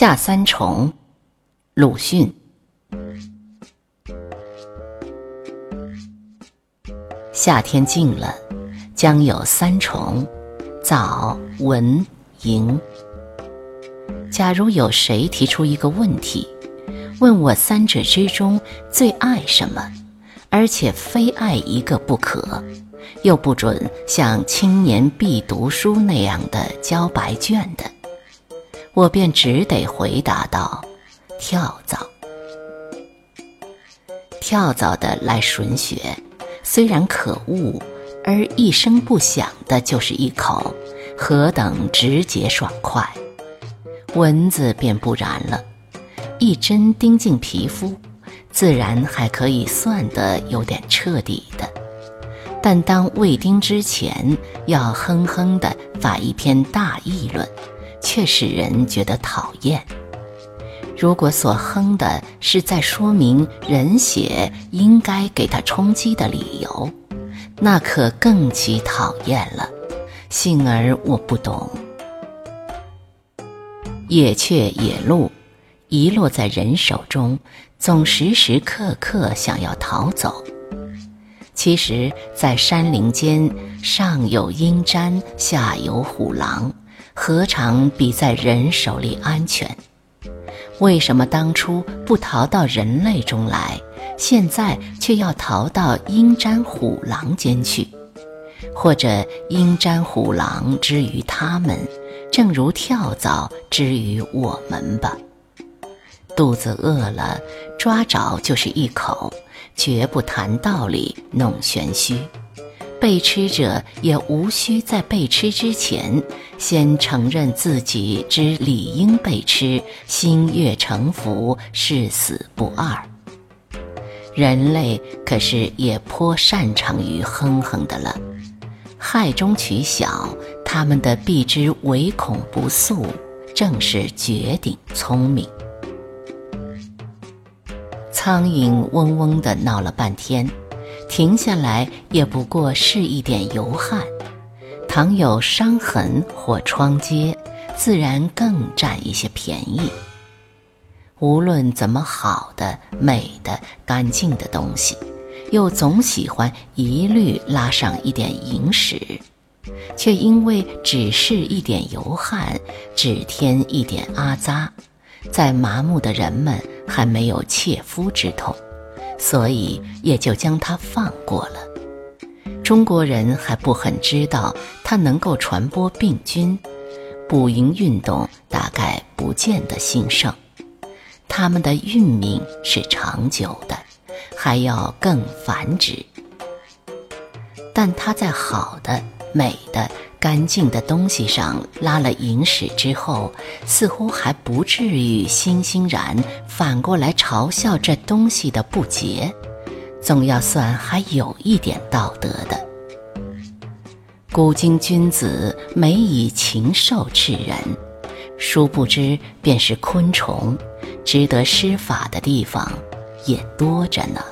夏三重，鲁迅。夏天近了，将有三重：早、文、迎。假如有谁提出一个问题，问我三者之中最爱什么，而且非爱一个不可，又不准像青年必读书那样的交白卷的。我便只得回答道：“跳蚤，跳蚤的来吮血，虽然可恶，而一声不响的就是一口，何等直接爽快！蚊子便不然了，一针钉进皮肤，自然还可以算得有点彻底的，但当未钉之前，要哼哼的发一篇大议论。”却使人觉得讨厌。如果所哼的是在说明人血应该给他充饥的理由，那可更其讨厌了。幸而我不懂。野雀、野鹿，遗落在人手中，总时时刻刻想要逃走。其实，在山林间，上有鹰瞻，下有虎狼。何尝比在人手里安全？为什么当初不逃到人类中来，现在却要逃到鹰瞻虎狼间去？或者鹰瞻虎狼之于他们，正如跳蚤之于我们吧？肚子饿了，抓着就是一口，绝不谈道理，弄玄虚。被吃者也无需在被吃之前，先承认自己之理应被吃，心悦诚服，誓死不二。人类可是也颇擅长于哼哼的了，害中取小，他们的避之唯恐不速，正是绝顶聪明。苍蝇嗡嗡的闹了半天。停下来也不过是一点油汗，倘有伤痕或疮疖，自然更占一些便宜。无论怎么好的、美的、干净的东西，又总喜欢一律拉上一点蝇屎，却因为只是一点油汗，只添一点阿扎，在麻木的人们还没有切肤之痛。所以也就将它放过了。中国人还不很知道它能够传播病菌，捕蝇运动大概不见得兴盛。它们的运命是长久的，还要更繁殖。但它在好的、美的。干净的东西上拉了银屎之后，似乎还不至于欣欣然反过来嘲笑这东西的不洁，总要算还有一点道德的。古今君子每以禽兽治人，殊不知便是昆虫，值得施法的地方也多着呢。